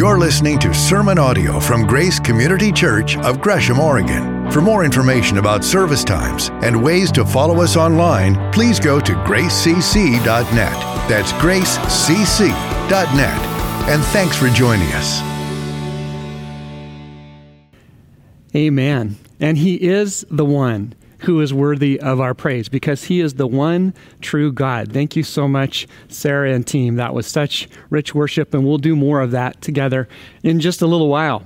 You're listening to sermon audio from Grace Community Church of Gresham, Oregon. For more information about service times and ways to follow us online, please go to gracecc.net. That's gracecc.net. And thanks for joining us. Amen. And He is the one who is worthy of our praise because he is the one true God. Thank you so much, Sarah and team. That was such rich worship, and we'll do more of that together in just a little while.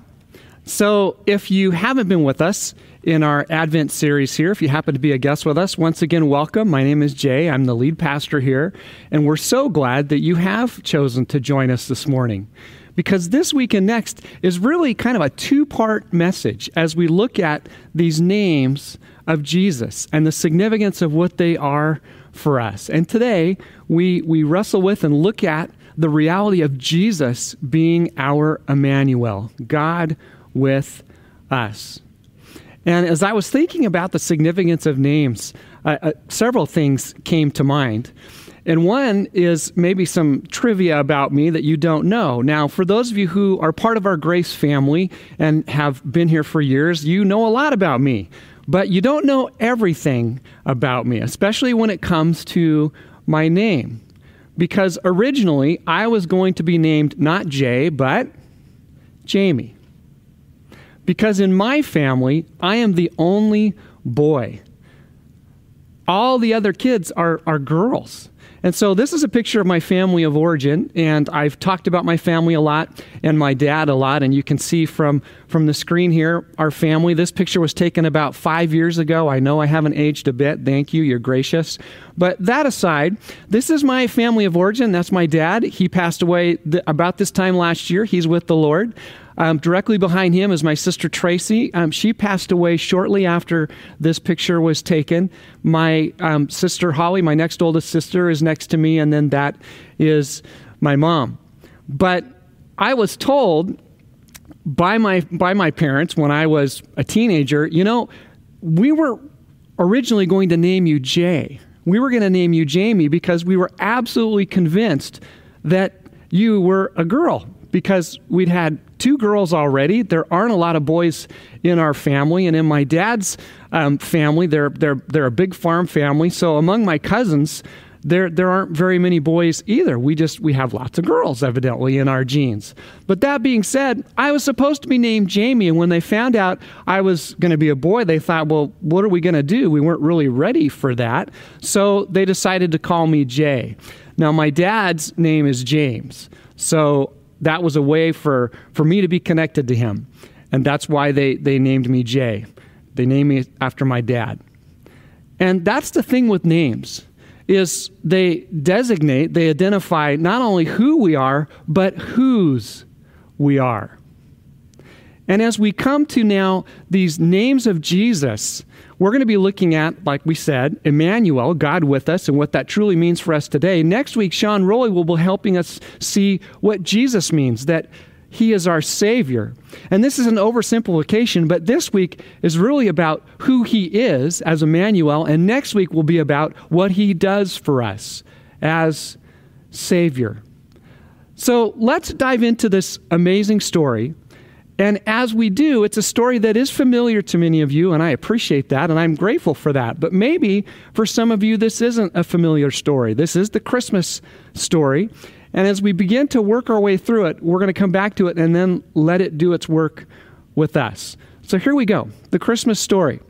So, if you haven't been with us in our Advent series here, if you happen to be a guest with us, once again, welcome. My name is Jay. I'm the lead pastor here, and we're so glad that you have chosen to join us this morning because this week and next is really kind of a two part message as we look at these names of Jesus and the significance of what they are for us. And today we, we wrestle with and look at the reality of Jesus being our Emmanuel, God with us. And as I was thinking about the significance of names, uh, uh, several things came to mind. And one is maybe some trivia about me that you don't know. Now, for those of you who are part of our Grace family and have been here for years, you know a lot about me. But you don't know everything about me, especially when it comes to my name. Because originally I was going to be named not Jay, but Jamie. Because in my family, I am the only boy. All the other kids are, are girls. And so this is a picture of my family of origin, and I've talked about my family a lot and my dad a lot. And you can see from from the screen here our family. This picture was taken about five years ago. I know I haven't aged a bit. Thank you. You're gracious. But that aside, this is my family of origin. That's my dad. He passed away th- about this time last year. He's with the Lord. Um, directly behind him is my sister Tracy. Um, she passed away shortly after this picture was taken. My um, sister Holly, my next oldest sister, is next to me, and then that is my mom. But I was told by my by my parents when I was a teenager, you know, we were originally going to name you Jay. We were going to name you Jamie because we were absolutely convinced that you were a girl because we'd had two girls already. There aren't a lot of boys in our family, and in my dad's um, family, they're they're they're a big farm family. So among my cousins, there there aren't very many boys either. We just we have lots of girls evidently in our genes. But that being said, I was supposed to be named Jamie, and when they found out I was going to be a boy, they thought, well, what are we going to do? We weren't really ready for that, so they decided to call me Jay. Now my dad's name is James, so that was a way for, for me to be connected to him. And that's why they, they named me Jay. They named me after my dad. And that's the thing with names is they designate, they identify not only who we are, but whose we are. And as we come to now these names of Jesus, we're going to be looking at, like we said, Emmanuel, God with us, and what that truly means for us today. Next week, Sean Rowley will be helping us see what Jesus means, that he is our Savior. And this is an oversimplification, but this week is really about who he is as Emmanuel, and next week will be about what he does for us as Savior. So let's dive into this amazing story and as we do, it's a story that is familiar to many of you, and I appreciate that, and I'm grateful for that. But maybe for some of you, this isn't a familiar story. This is the Christmas story. And as we begin to work our way through it, we're going to come back to it and then let it do its work with us. So here we go the Christmas story.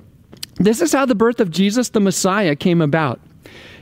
This is how the birth of Jesus the Messiah came about.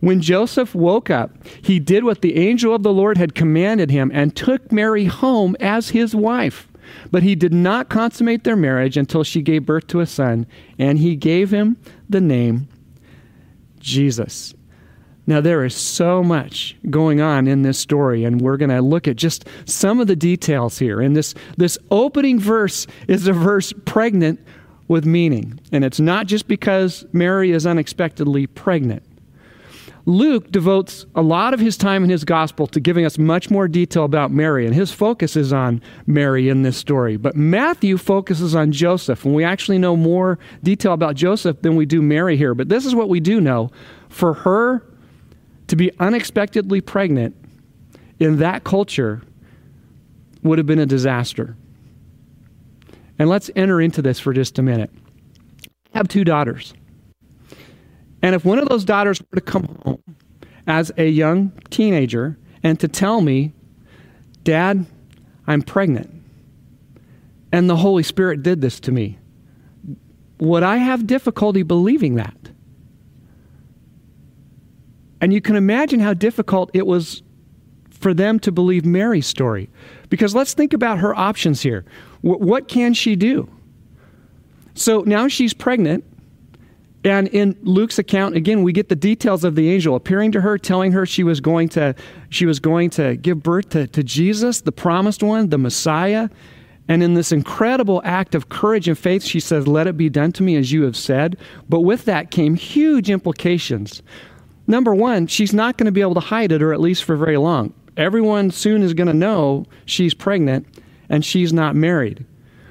When Joseph woke up, he did what the angel of the Lord had commanded him and took Mary home as his wife. But he did not consummate their marriage until she gave birth to a son, and he gave him the name Jesus. Now, there is so much going on in this story, and we're going to look at just some of the details here. And this, this opening verse is a verse pregnant with meaning. And it's not just because Mary is unexpectedly pregnant. Luke devotes a lot of his time in his gospel to giving us much more detail about Mary, and his focus is on Mary in this story. But Matthew focuses on Joseph, and we actually know more detail about Joseph than we do Mary here. But this is what we do know. For her to be unexpectedly pregnant in that culture would have been a disaster. And let's enter into this for just a minute. I have two daughters. And if one of those daughters were to come home as a young teenager and to tell me, Dad, I'm pregnant, and the Holy Spirit did this to me, would I have difficulty believing that? And you can imagine how difficult it was for them to believe Mary's story. Because let's think about her options here. W- what can she do? So now she's pregnant and in Luke's account, again, we get the details of the angel appearing to her, telling her she was going to, she was going to give birth to, to Jesus, the promised one, the Messiah. And in this incredible act of courage and faith, she says, Let it be done to me as you have said. But with that came huge implications. Number one, she's not going to be able to hide it, or at least for very long. Everyone soon is going to know she's pregnant and she's not married.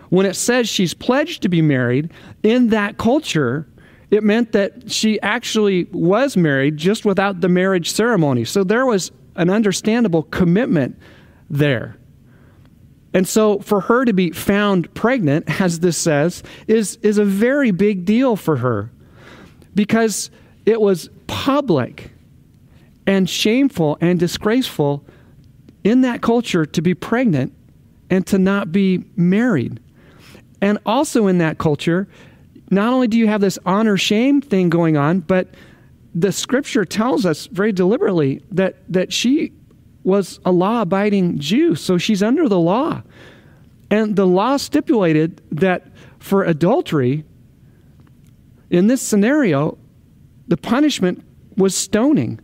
When it says she's pledged to be married, in that culture, it meant that she actually was married just without the marriage ceremony. So there was an understandable commitment there. And so for her to be found pregnant, as this says, is, is a very big deal for her because it was public and shameful and disgraceful in that culture to be pregnant and to not be married. And also in that culture, not only do you have this honor shame thing going on, but the scripture tells us very deliberately that, that she was a law abiding Jew, so she's under the law. And the law stipulated that for adultery, in this scenario, the punishment was stoning.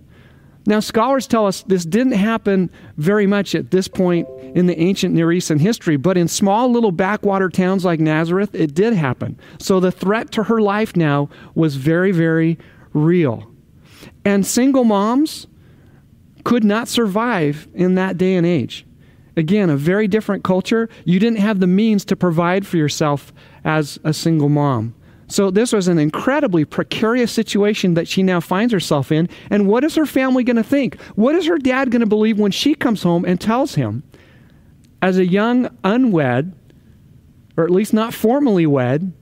Now, scholars tell us this didn't happen very much at this point in the ancient Near Eastern history, but in small little backwater towns like Nazareth, it did happen. So the threat to her life now was very, very real. And single moms could not survive in that day and age. Again, a very different culture. You didn't have the means to provide for yourself as a single mom. So this was an incredibly precarious situation that she now finds herself in. And what is her family going to think? What is her dad going to believe when she comes home and tells him, as a young, unwed, or at least not formally wed,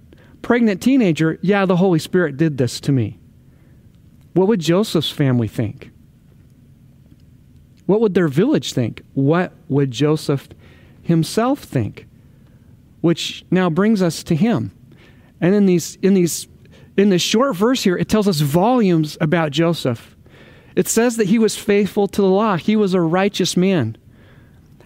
pregnant teenager, yeah, the Holy Spirit did this to me? What would Joseph's family think? What would their village think? What would Joseph himself think? Which now brings us to him. And in these in these in this short verse here, it tells us volumes about Joseph. It says that he was faithful to the law. He was a righteous man.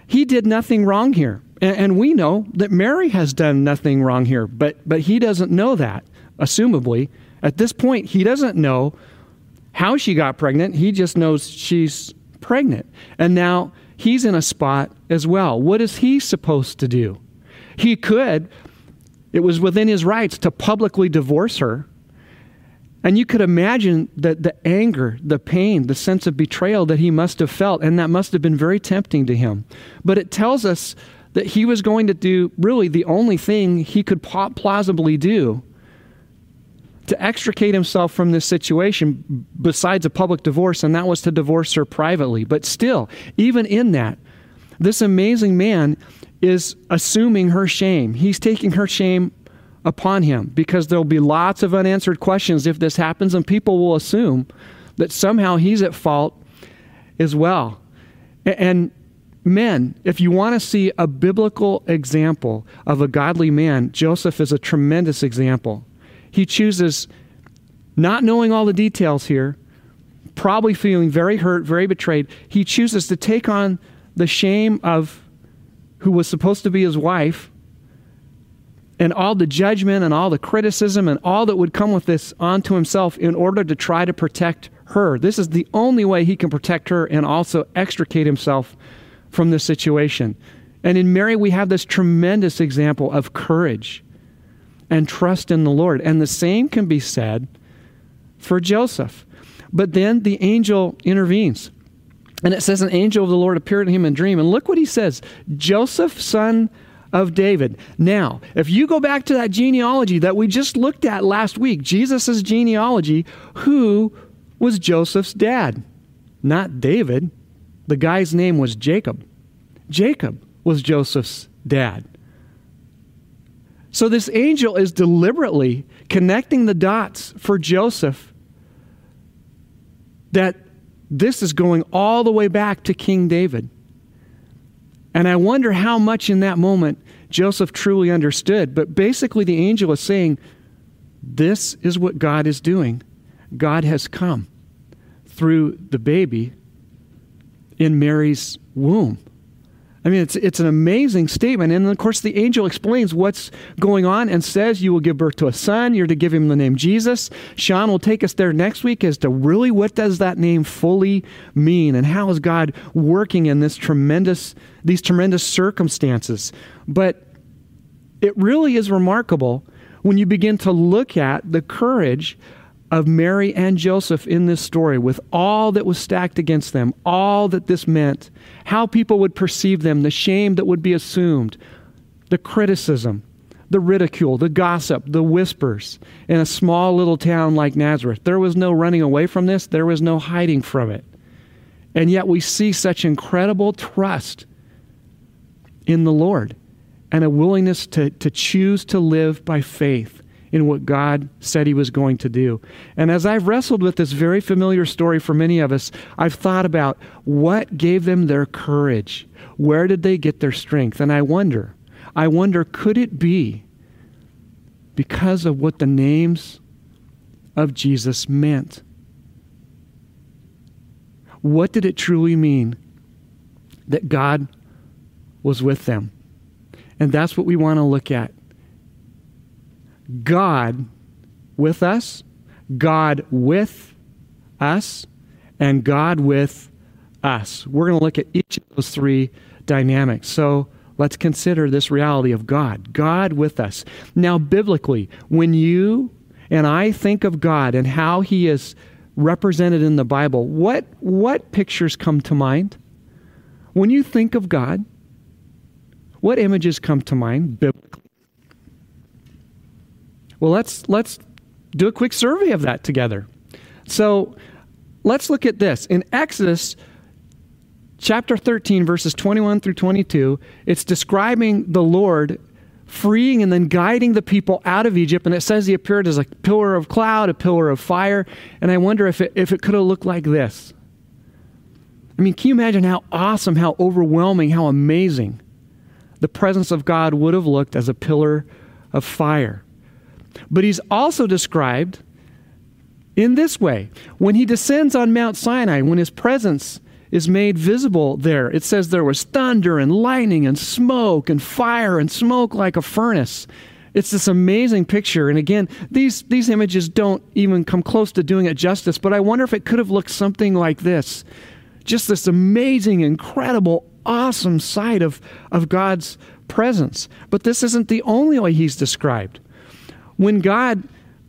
He did nothing wrong here. And, and we know that Mary has done nothing wrong here, but but he doesn't know that, assumably. At this point, he doesn't know how she got pregnant. He just knows she's pregnant. And now he's in a spot as well. What is he supposed to do? He could it was within his rights to publicly divorce her. And you could imagine the, the anger, the pain, the sense of betrayal that he must have felt, and that must have been very tempting to him. But it tells us that he was going to do really the only thing he could plausibly do to extricate himself from this situation besides a public divorce, and that was to divorce her privately. But still, even in that, this amazing man is assuming her shame. He's taking her shame upon him because there'll be lots of unanswered questions if this happens, and people will assume that somehow he's at fault as well. And men, if you want to see a biblical example of a godly man, Joseph is a tremendous example. He chooses not knowing all the details here, probably feeling very hurt, very betrayed, he chooses to take on the shame of who was supposed to be his wife and all the judgment and all the criticism and all that would come with this onto himself in order to try to protect her. This is the only way he can protect her and also extricate himself from this situation. And in Mary, we have this tremendous example of courage and trust in the Lord. And the same can be said for Joseph. But then the angel intervenes. And it says, An angel of the Lord appeared to him in a dream. And look what he says Joseph, son of David. Now, if you go back to that genealogy that we just looked at last week, Jesus' genealogy, who was Joseph's dad? Not David. The guy's name was Jacob. Jacob was Joseph's dad. So this angel is deliberately connecting the dots for Joseph that this is going all the way back to King David. And I wonder how much in that moment Joseph truly understood. But basically, the angel is saying, This is what God is doing. God has come through the baby in Mary's womb. I mean, it's, it's an amazing statement. And of course, the angel explains what's going on and says, You will give birth to a son. You're to give him the name Jesus. Sean will take us there next week as to really what does that name fully mean and how is God working in this tremendous, these tremendous circumstances. But it really is remarkable when you begin to look at the courage of Mary and Joseph in this story with all that was stacked against them, all that this meant, how people would perceive them, the shame that would be assumed, the criticism, the ridicule, the gossip, the whispers in a small little town like Nazareth. There was no running away from this, there was no hiding from it. And yet we see such incredible trust in the Lord and a willingness to, to choose to live by faith in what God said He was going to do. And as I've wrestled with this very familiar story for many of us, I've thought about what gave them their courage? Where did they get their strength? And I wonder, I wonder, could it be because of what the names of Jesus meant? What did it truly mean that God was with them? And that's what we want to look at God with us, God with us, and God with us. We're going to look at each of those three dynamics. So let's consider this reality of God, God with us. Now, biblically, when you and I think of God and how He is represented in the Bible, what, what pictures come to mind? When you think of God, what images come to mind biblically? Well, let's let's do a quick survey of that together. So, let's look at this. In Exodus chapter 13 verses 21 through 22, it's describing the Lord freeing and then guiding the people out of Egypt. And it says he appeared as a pillar of cloud, a pillar of fire. And I wonder if it, if it could have looked like this. I mean, can you imagine how awesome, how overwhelming, how amazing the presence of God would have looked as a pillar of fire? But he's also described in this way when he descends on Mount Sinai, when his presence is made visible there. It says there was thunder and lightning and smoke and fire and smoke like a furnace. It's this amazing picture. And again, these, these images don't even come close to doing it justice, but I wonder if it could have looked something like this. Just this amazing, incredible, awesome sight of, of God's presence. But this isn't the only way he's described when God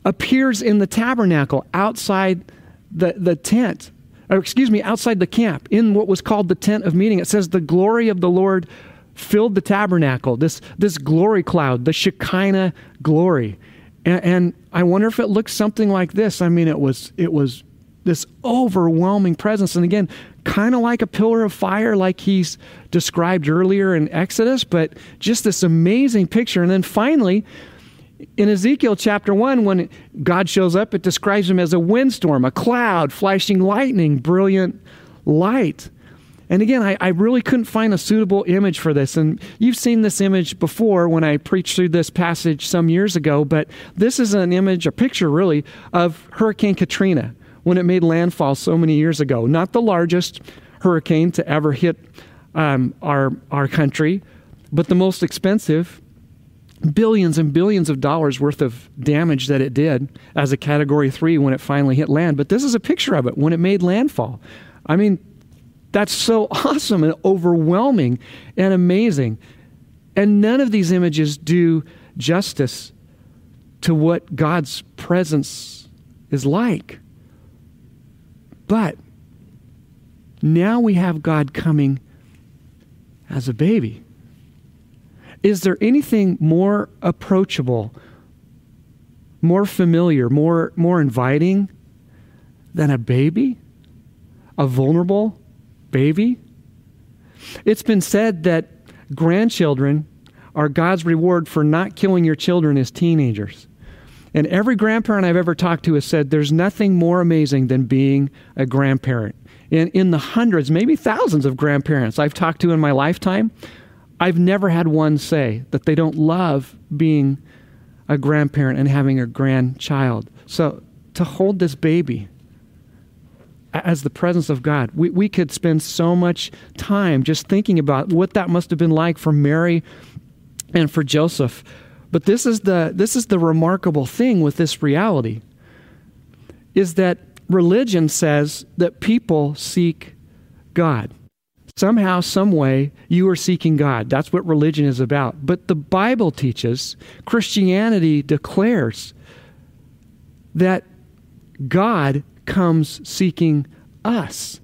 appears in the tabernacle outside the, the tent, or excuse me, outside the camp, in what was called the tent of meeting, it says the glory of the Lord filled the tabernacle, this, this glory cloud, the Shekinah glory. And, and I wonder if it looks something like this. I mean, it was, it was this overwhelming presence. And again, kind of like a pillar of fire, like he's described earlier in Exodus, but just this amazing picture. And then finally, in Ezekiel chapter 1, when God shows up, it describes him as a windstorm, a cloud, flashing lightning, brilliant light. And again, I, I, really couldn't find a suitable image for this. And you've seen this image before when I preached through this passage some years ago, but this is an image, a picture really, of Hurricane Katrina when it made landfall so many years ago. Not the largest hurricane to ever hit um, our, our country, but the most expensive billions and billions of dollars worth of damage that it did as a category three when it finally hit land. But this is a picture of it when it made landfall. I mean, that's so awesome and overwhelming and amazing. And none of these images do justice to what God's presence is like. But now we have God coming as a baby. Is there anything more approachable, more familiar, more, more inviting than a baby? A vulnerable baby? It's been said that grandchildren are God's reward for not killing your children as teenagers. And every grandparent I've ever talked to has said there's nothing more amazing than being a grandparent. In, in the hundreds, maybe thousands of grandparents I've talked to in my lifetime, I've never had one say that they don't love being a grandparent and having a grandchild. So to hold this baby as the presence of God, we, we could spend so much time just thinking about what that must have been like for Mary and for Joseph. But this is the this is the remarkable thing with this reality is that religion says that people seek God. Somehow, some way, you are seeking God. That's what religion is about. But the Bible teaches, Christianity declares that God comes seeking us.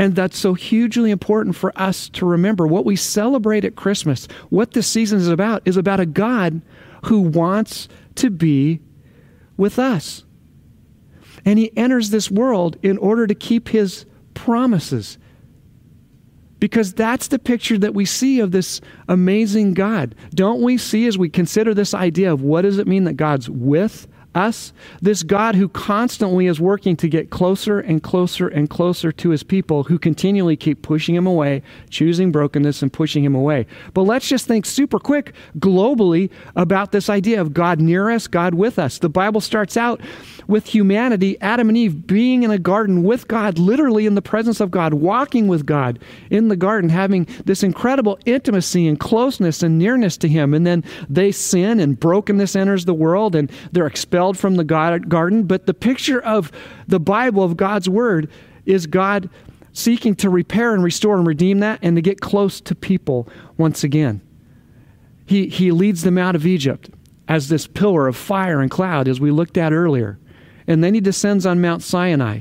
And that's so hugely important for us to remember. What we celebrate at Christmas, what this season is about, is about a God who wants to be with us. And he enters this world in order to keep his promises. Because that's the picture that we see of this amazing God. Don't we see as we consider this idea of what does it mean that God's with us, this God who constantly is working to get closer and closer and closer to his people who continually keep pushing him away, choosing brokenness and pushing him away. But let's just think super quick globally about this idea of God near us, God with us. The Bible starts out with humanity, Adam and Eve being in a garden with God, literally in the presence of God, walking with God in the garden, having this incredible intimacy and closeness and nearness to him. And then they sin and brokenness enters the world and they're expelled from the garden, but the picture of the Bible, of God's Word, is God seeking to repair and restore and redeem that and to get close to people once again. He, he leads them out of Egypt as this pillar of fire and cloud, as we looked at earlier. And then he descends on Mount Sinai.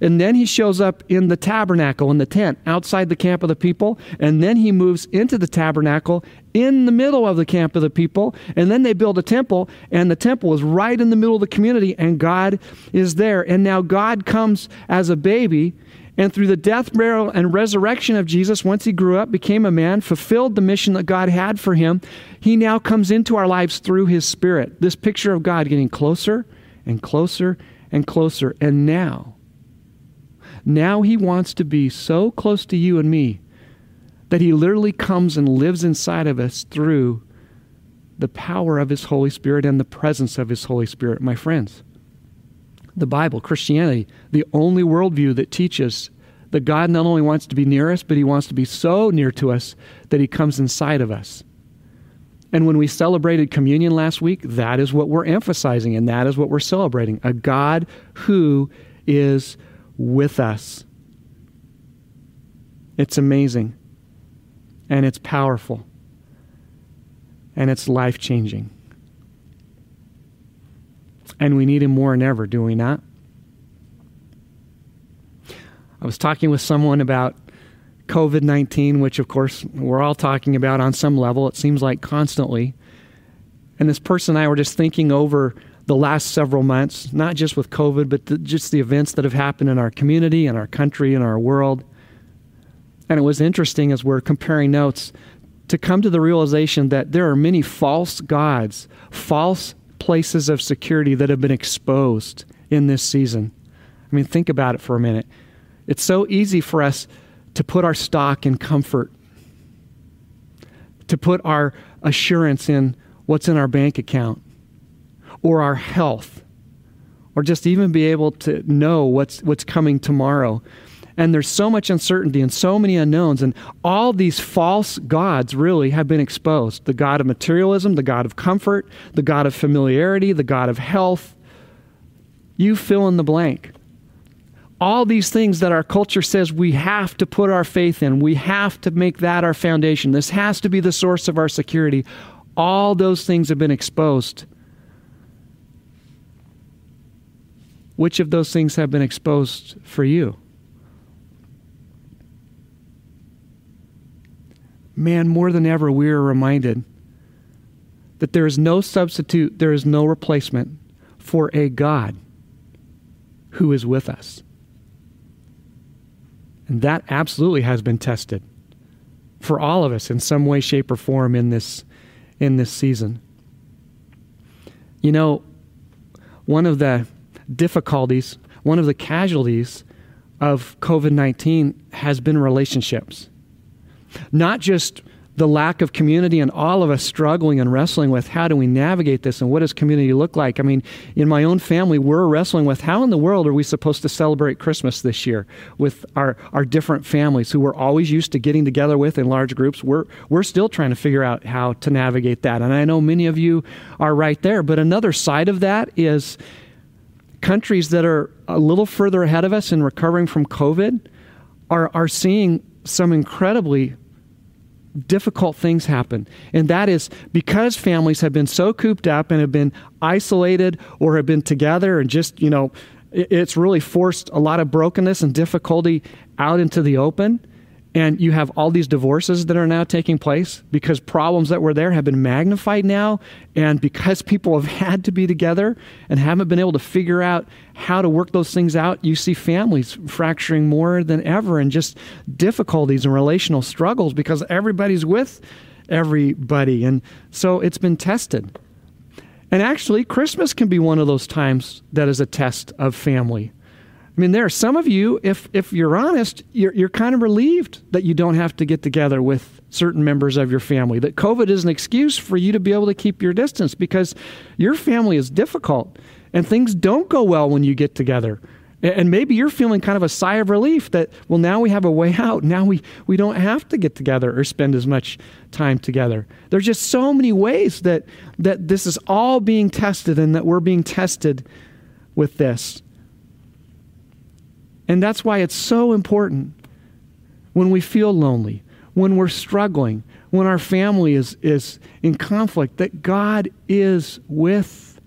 And then he shows up in the tabernacle, in the tent, outside the camp of the people. And then he moves into the tabernacle in the middle of the camp of the people. And then they build a temple, and the temple is right in the middle of the community, and God is there. And now God comes as a baby. And through the death, burial, and resurrection of Jesus, once he grew up, became a man, fulfilled the mission that God had for him, he now comes into our lives through his Spirit. This picture of God getting closer and closer and closer. And now, now he wants to be so close to you and me that he literally comes and lives inside of us through the power of his Holy Spirit and the presence of his Holy Spirit, my friends. The Bible, Christianity, the only worldview that teaches that God not only wants to be near us, but he wants to be so near to us that he comes inside of us. And when we celebrated communion last week, that is what we're emphasizing and that is what we're celebrating a God who is with us. It's amazing and it's powerful and it's life changing. And we need Him more than ever, do we not? I was talking with someone about COVID 19, which of course we're all talking about on some level, it seems like constantly. And this person and I were just thinking over the last several months, not just with COVID, but the, just the events that have happened in our community, in our country, in our world. And it was interesting as we're comparing notes to come to the realization that there are many false gods, false places of security that have been exposed in this season. I mean, think about it for a minute. It's so easy for us to put our stock in comfort, to put our assurance in what's in our bank account or our health, or just even be able to know what's, what's coming tomorrow. And there's so much uncertainty and so many unknowns, and all these false gods really have been exposed the God of materialism, the God of comfort, the God of familiarity, the God of health. You fill in the blank all these things that our culture says we have to put our faith in, we have to make that our foundation. This has to be the source of our security. All those things have been exposed. Which of those things have been exposed for you? Man, more than ever, we are reminded that there is no substitute, there is no replacement for a God who is with us. And that absolutely has been tested for all of us in some way, shape, or form in this, in this season. You know, one of the difficulties, one of the casualties of COVID 19 has been relationships. Not just the lack of community and all of us struggling and wrestling with how do we navigate this and what does community look like. I mean, in my own family, we're wrestling with how in the world are we supposed to celebrate Christmas this year with our, our different families who we're always used to getting together with in large groups. We're, we're still trying to figure out how to navigate that. And I know many of you are right there. But another side of that is countries that are a little further ahead of us in recovering from COVID are, are seeing some incredibly difficult things happen. And that is because families have been so cooped up and have been isolated or have been together and just, you know, it's really forced a lot of brokenness and difficulty out into the open and you have all these divorces that are now taking place because problems that were there have been magnified now. And because people have had to be together and haven't been able to figure out how to work those things out, you see families fracturing more than ever and just difficulties and relational struggles because everybody's with everybody. And so it's been tested. And actually, Christmas can be one of those times that is a test of family. I mean, there are some of you, if, if you're honest, you're, you're kind of relieved that you don't have to get together with certain members of your family, that COVID is an excuse for you to be able to keep your distance because your family is difficult and things don't go well when you get together. And maybe you're feeling kind of a sigh of relief that, well, now we have a way out. Now we, we don't have to get together or spend as much time together. There's just so many ways that, that this is all being tested and that we're being tested with this. And that's why it's so important when we feel lonely, when we're struggling, when our family is, is in conflict, that God is with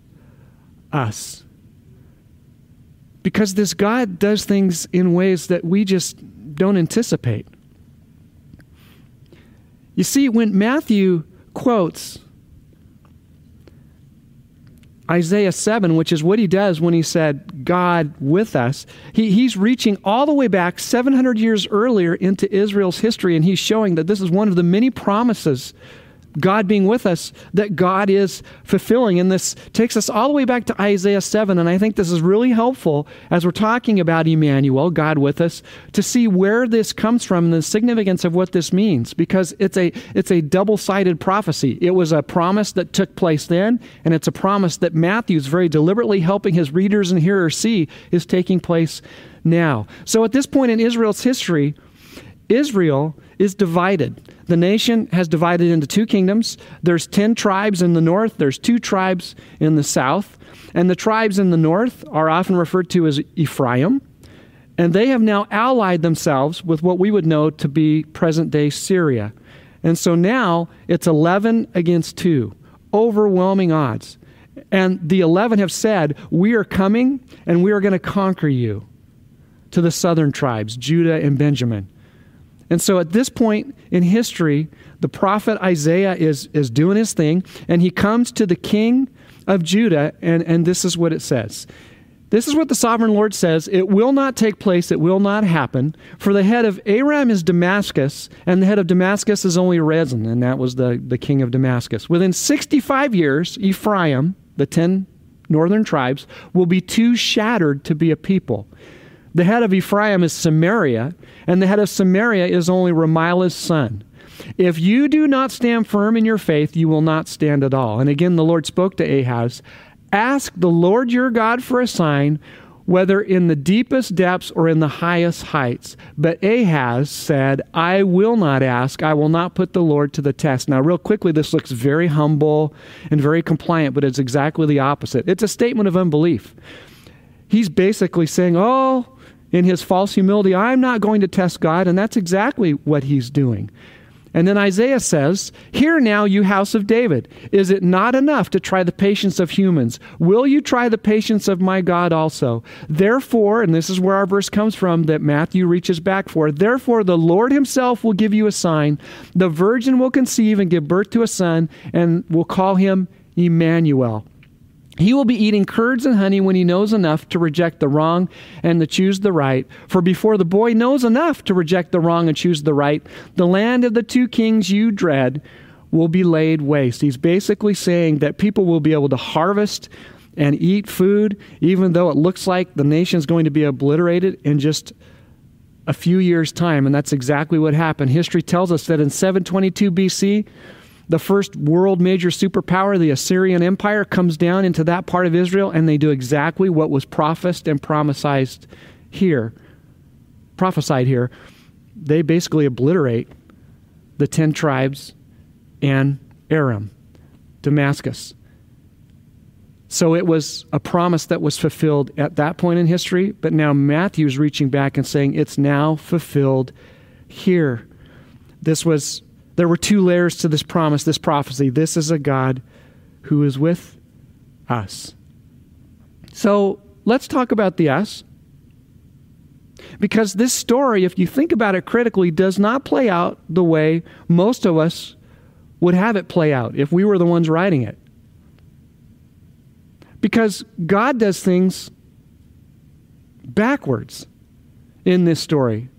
us. Because this God does things in ways that we just don't anticipate. You see, when Matthew quotes Isaiah 7, which is what he does when he said, God with us, he, he's reaching all the way back 700 years earlier into Israel's history, and he's showing that this is one of the many promises God being with us that God is fulfilling. And this takes us all the way back to Isaiah 7. And I think this is really helpful as we're talking about Emmanuel, God with us, to see where this comes from and the significance of what this means. Because it's a, it's a double sided prophecy. It was a promise that took place then, and it's a promise that Matthew's very deliberately helping his readers and hearers see is taking place now. So at this point in Israel's history, Israel is divided. The nation has divided into two kingdoms. There's 10 tribes in the north, there's two tribes in the south. And the tribes in the north are often referred to as Ephraim. And they have now allied themselves with what we would know to be present day Syria. And so now it's 11 against 2, overwhelming odds. And the 11 have said, We are coming and we are going to conquer you to the southern tribes, Judah and Benjamin. And so at this point in history, the prophet Isaiah is, is doing his thing, and he comes to the king of Judah, and, and this is what it says. This is what the sovereign Lord says It will not take place, it will not happen. For the head of Aram is Damascus, and the head of Damascus is only Rezin, and that was the, the king of Damascus. Within 65 years, Ephraim, the 10 northern tribes, will be too shattered to be a people. The head of Ephraim is Samaria, and the head of Samaria is only Remaliah's son. If you do not stand firm in your faith, you will not stand at all. And again, the Lord spoke to Ahaz Ask the Lord your God for a sign, whether in the deepest depths or in the highest heights. But Ahaz said, I will not ask. I will not put the Lord to the test. Now, real quickly, this looks very humble and very compliant, but it's exactly the opposite. It's a statement of unbelief. He's basically saying, Oh, in his false humility, I'm not going to test God. And that's exactly what he's doing. And then Isaiah says, Hear now, you house of David. Is it not enough to try the patience of humans? Will you try the patience of my God also? Therefore, and this is where our verse comes from that Matthew reaches back for, therefore the Lord himself will give you a sign. The virgin will conceive and give birth to a son, and will call him Emmanuel. He will be eating curds and honey when he knows enough to reject the wrong and to choose the right. For before the boy knows enough to reject the wrong and choose the right, the land of the two kings you dread will be laid waste. He's basically saying that people will be able to harvest and eat food, even though it looks like the nation's going to be obliterated in just a few years' time. And that's exactly what happened. History tells us that in 722 BC, the first world major superpower, the Assyrian Empire, comes down into that part of Israel and they do exactly what was prophesied and prophesied here. Prophesied here. They basically obliterate the 10 tribes and Aram, Damascus. So it was a promise that was fulfilled at that point in history, but now Matthew's reaching back and saying it's now fulfilled here. This was there were two layers to this promise, this prophecy. This is a God who is with us. So let's talk about the us. Because this story, if you think about it critically, does not play out the way most of us would have it play out if we were the ones writing it. Because God does things backwards in this story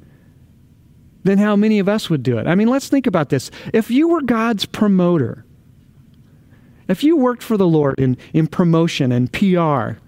than how many of us would do it. I mean, let's think about this. If you were God's promoter, if you worked for the Lord in, in promotion and PR,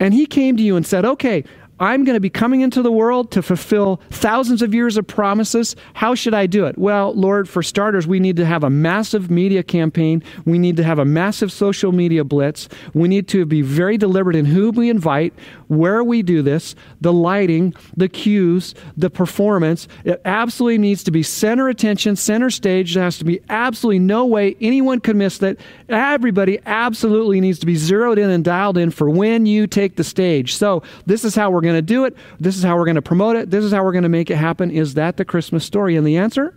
and He came to you and said, okay, I'm going to be coming into the world to fulfill thousands of years of promises. How should I do it? Well, Lord, for starters, we need to have a massive media campaign. We need to have a massive social media blitz. We need to be very deliberate in who we invite, where we do this, the lighting, the cues, the performance. It absolutely needs to be center attention, center stage. There has to be absolutely no way anyone could miss that. Everybody absolutely needs to be zeroed in and dialed in for when you take the stage. So, this is how we're going to do it. This is how we're going to promote it. This is how we're going to make it happen. Is that the Christmas story? And the answer?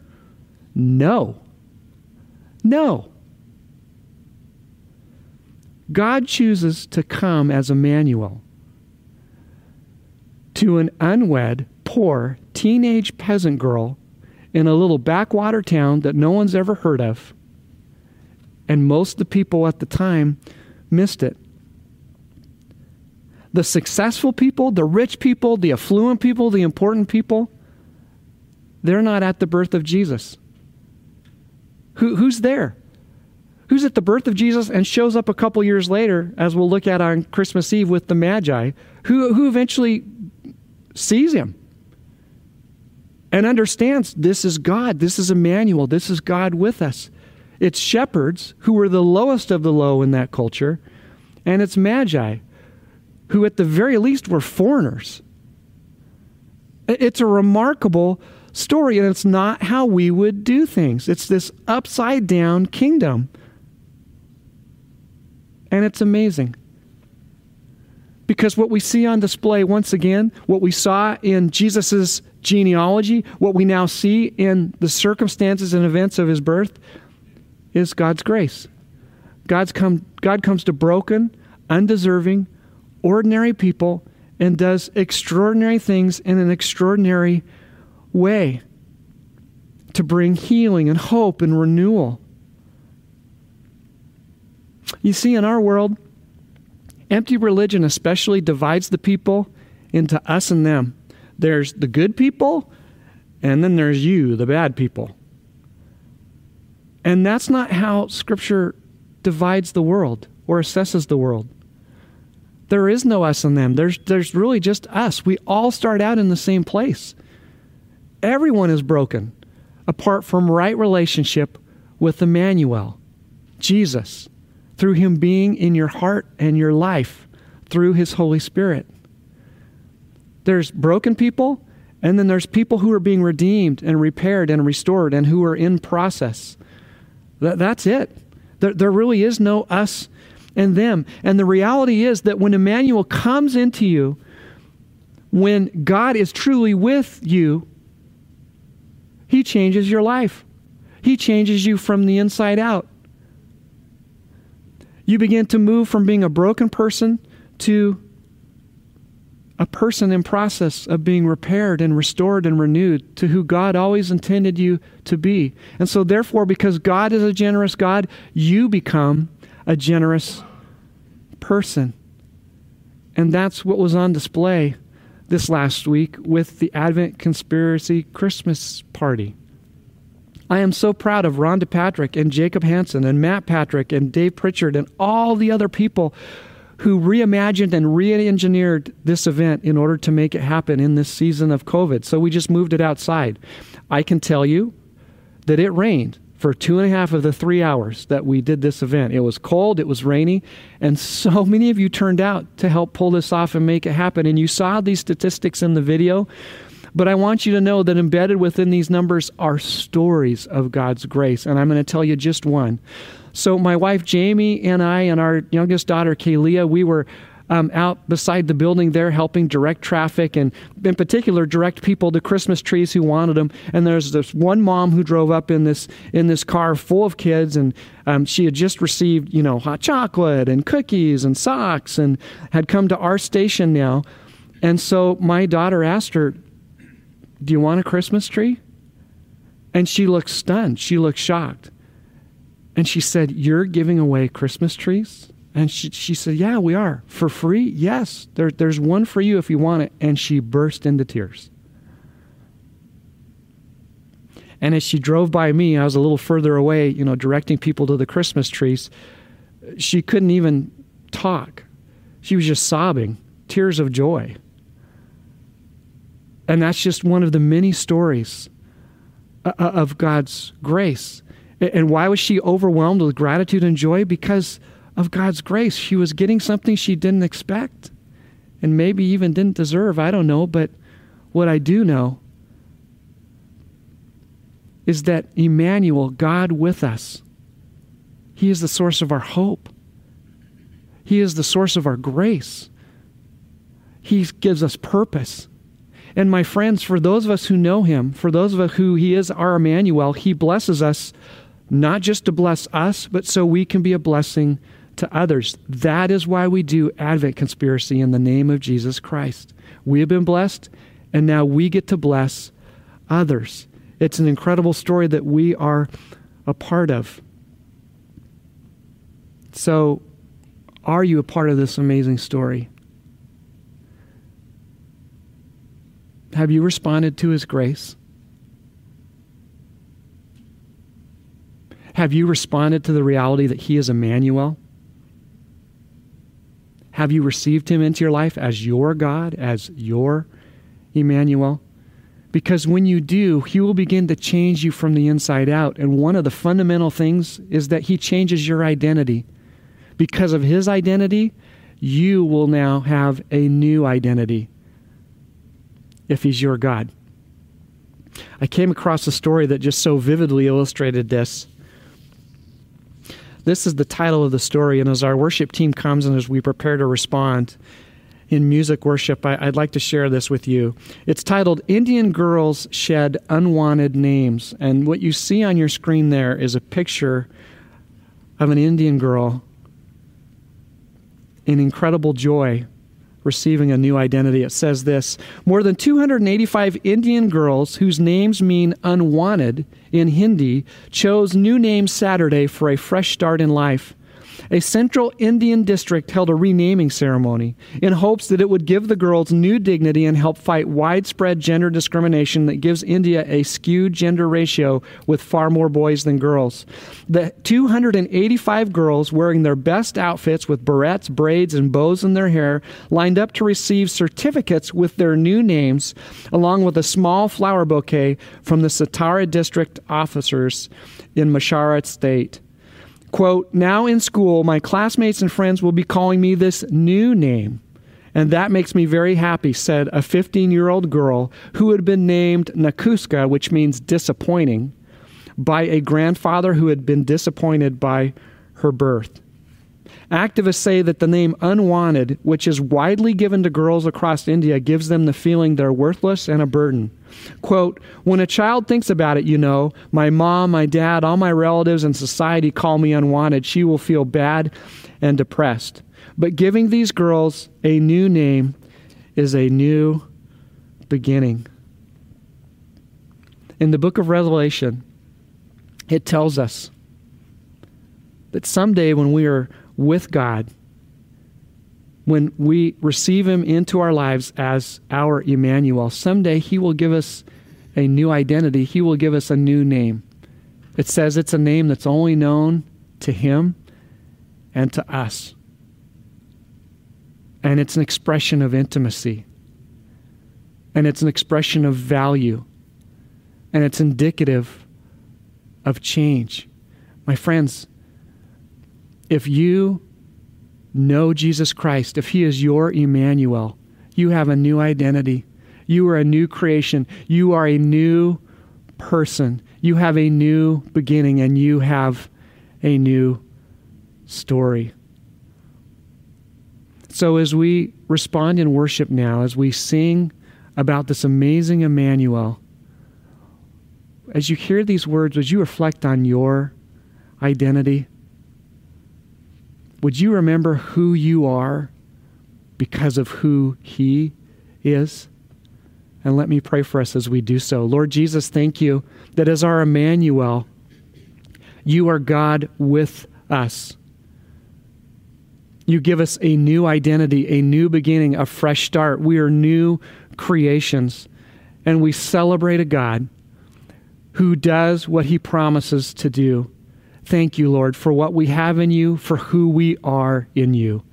No. No. God chooses to come as Emmanuel to an unwed, poor, teenage peasant girl in a little backwater town that no one's ever heard of. And most of the people at the time missed it the successful people, the rich people, the affluent people, the important people, they're not at the birth of Jesus. Who, who's there? Who's at the birth of Jesus and shows up a couple years later, as we'll look at on Christmas Eve with the Magi, who, who eventually sees him and understands this is God, this is Emmanuel, this is God with us. It's shepherds who were the lowest of the low in that culture, and it's Magi who at the very least were foreigners. It's a remarkable story, and it's not how we would do things. It's this upside down kingdom. And it's amazing. Because what we see on display, once again, what we saw in Jesus' genealogy, what we now see in the circumstances and events of his birth, is God's grace. God's come, God comes to broken, undeserving, ordinary people and does extraordinary things in an extraordinary way to bring healing and hope and renewal. You see, in our world, empty religion especially divides the people into us and them. There's the good people, and then there's you, the bad people. And that's not how Scripture divides the world or assesses the world. There is no us and them. There's, there's really just us. We all start out in the same place. Everyone is broken apart from right relationship with Emmanuel, Jesus, through Him being in your heart and your life through His Holy Spirit. There's broken people, and then there's people who are being redeemed and repaired and restored and who are in process. That, that's it. There, there really is no us and them. And the reality is that when Emmanuel comes into you, when God is truly with you, He changes your life. He changes you from the inside out. You begin to move from being a broken person to a person in process of being repaired and restored and renewed to who God always intended you to be. And so therefore because God is a generous God, you become a generous person. And that's what was on display this last week with the Advent Conspiracy Christmas party. I am so proud of Rhonda Patrick and Jacob Hansen and Matt Patrick and Dave Pritchard and all the other people who reimagined and re engineered this event in order to make it happen in this season of COVID. So we just moved it outside. I can tell you that it rained for two and a half of the three hours that we did this event. It was cold, it was rainy, and so many of you turned out to help pull this off and make it happen. And you saw these statistics in the video. But I want you to know that embedded within these numbers are stories of God's grace. And I'm going to tell you just one. So, my wife Jamie and I, and our youngest daughter Kaylia, we were um, out beside the building there helping direct traffic and, in particular, direct people to Christmas trees who wanted them. And there's this one mom who drove up in this in this car full of kids, and um, she had just received, you know, hot chocolate and cookies and socks, and had come to our station now. And so my daughter asked her, "Do you want a Christmas tree?" And she looked stunned. She looked shocked. And she said, You're giving away Christmas trees? And she, she said, Yeah, we are. For free? Yes. There, there's one for you if you want it. And she burst into tears. And as she drove by me, I was a little further away, you know, directing people to the Christmas trees. She couldn't even talk. She was just sobbing, tears of joy. And that's just one of the many stories uh, uh, of God's grace and why was she overwhelmed with gratitude and joy? Because of God's grace. She was getting something she didn't expect and maybe even didn't deserve. I don't know. But what I do know is that Emmanuel, God with us, He is the source of our hope. He is the source of our grace. He gives us purpose. And my friends, for those of us who know Him, for those of us who He is our Emmanuel, He blesses us not just to bless us, but so we can be a blessing to others. That is why we do Advent Conspiracy in the name of Jesus Christ. We have been blessed, and now we get to bless others. It's an incredible story that we are a part of. So, are you a part of this amazing story? Have you responded to His grace? Have you responded to the reality that He is Emmanuel? Have you received Him into your life as your God, as your Emmanuel? Because when you do, He will begin to change you from the inside out. And one of the fundamental things is that He changes your identity. Because of His identity, you will now have a new identity if He's your God. I came across a story that just so vividly illustrated this. This is the title of the story, and as our worship team comes and as we prepare to respond in music worship, I, would like to share this with you. It's titled Indian Girls Shed Unwanted Names. And what you see on your screen there is a picture of an Indian girl in incredible joy receiving a new identity. It says this More than 285 Indian girls whose names mean unwanted in Hindi chose new names Saturday for a fresh start in life. A central Indian district held a renaming ceremony in hopes that it would give the girls new dignity and help fight widespread gender discrimination that gives India a skewed gender ratio with far more boys than girls. The 285 girls wearing their best outfits with barrettes, braids, and bows in their hair lined up to receive certificates with their new names, along with a small flower bouquet from the Satara district officers in Maharashtra state. Quote, now in school, my classmates and friends will be calling me this new name. And that makes me very happy, said a 15 year old girl who had been named Nakuska, which means disappointing, by a grandfather who had been disappointed by her birth. Activists say that the name unwanted, which is widely given to girls across India, gives them the feeling they're worthless and a burden. Quote, when a child thinks about it, you know, my mom, my dad, all my relatives and society call me unwanted, she will feel bad and depressed. But giving these girls a new name is a new beginning. In the book of Revelation, it tells us that someday when we are with God, when we receive Him into our lives as our Emmanuel, someday He will give us a new identity. He will give us a new name. It says it's a name that's only known to Him and to us. And it's an expression of intimacy. And it's an expression of value. And it's indicative of change. My friends, if you know Jesus Christ, if He is your Emmanuel, you have a new identity. You are a new creation. You are a new person. You have a new beginning and you have a new story. So, as we respond in worship now, as we sing about this amazing Emmanuel, as you hear these words, would you reflect on your identity? Would you remember who you are because of who He is? And let me pray for us as we do so. Lord Jesus, thank you that as our Emmanuel, you are God with us. You give us a new identity, a new beginning, a fresh start. We are new creations. And we celebrate a God who does what he promises to do. Thank you, Lord, for what we have in you, for who we are in you.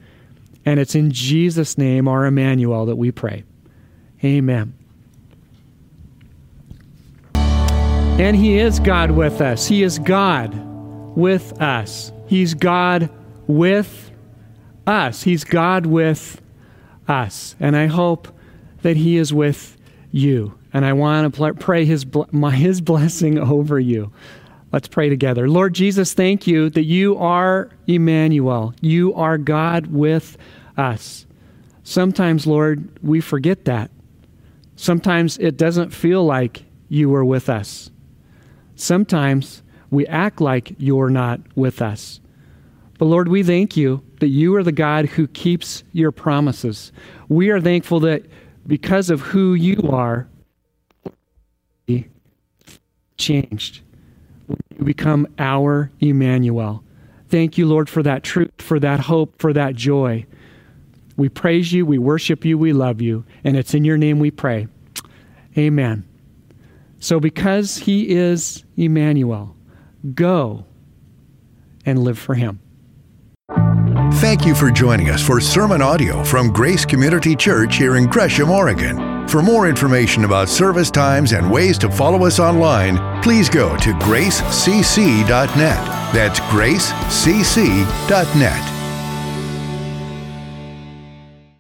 And it's in Jesus' name, our Emmanuel, that we pray. Amen. And He is God with us. He is God with us. He's God with us. He's God with us. And I hope that He is with you. And I want to pray His, his blessing over you. Let's pray together. Lord Jesus, thank you that you are Emmanuel. You are God with us. Sometimes, Lord, we forget that. Sometimes it doesn't feel like you are with us. Sometimes we act like you're not with us. But Lord, we thank you that you are the God who keeps your promises. We are thankful that because of who you are, we changed. You become our Emmanuel. Thank you, Lord, for that truth, for that hope, for that joy. We praise you, we worship you, we love you, and it's in your name we pray. Amen. So, because he is Emmanuel, go and live for him. Thank you for joining us for sermon audio from Grace Community Church here in Gresham, Oregon. For more information about service times and ways to follow us online, please go to gracecc.net. That's gracecc.net.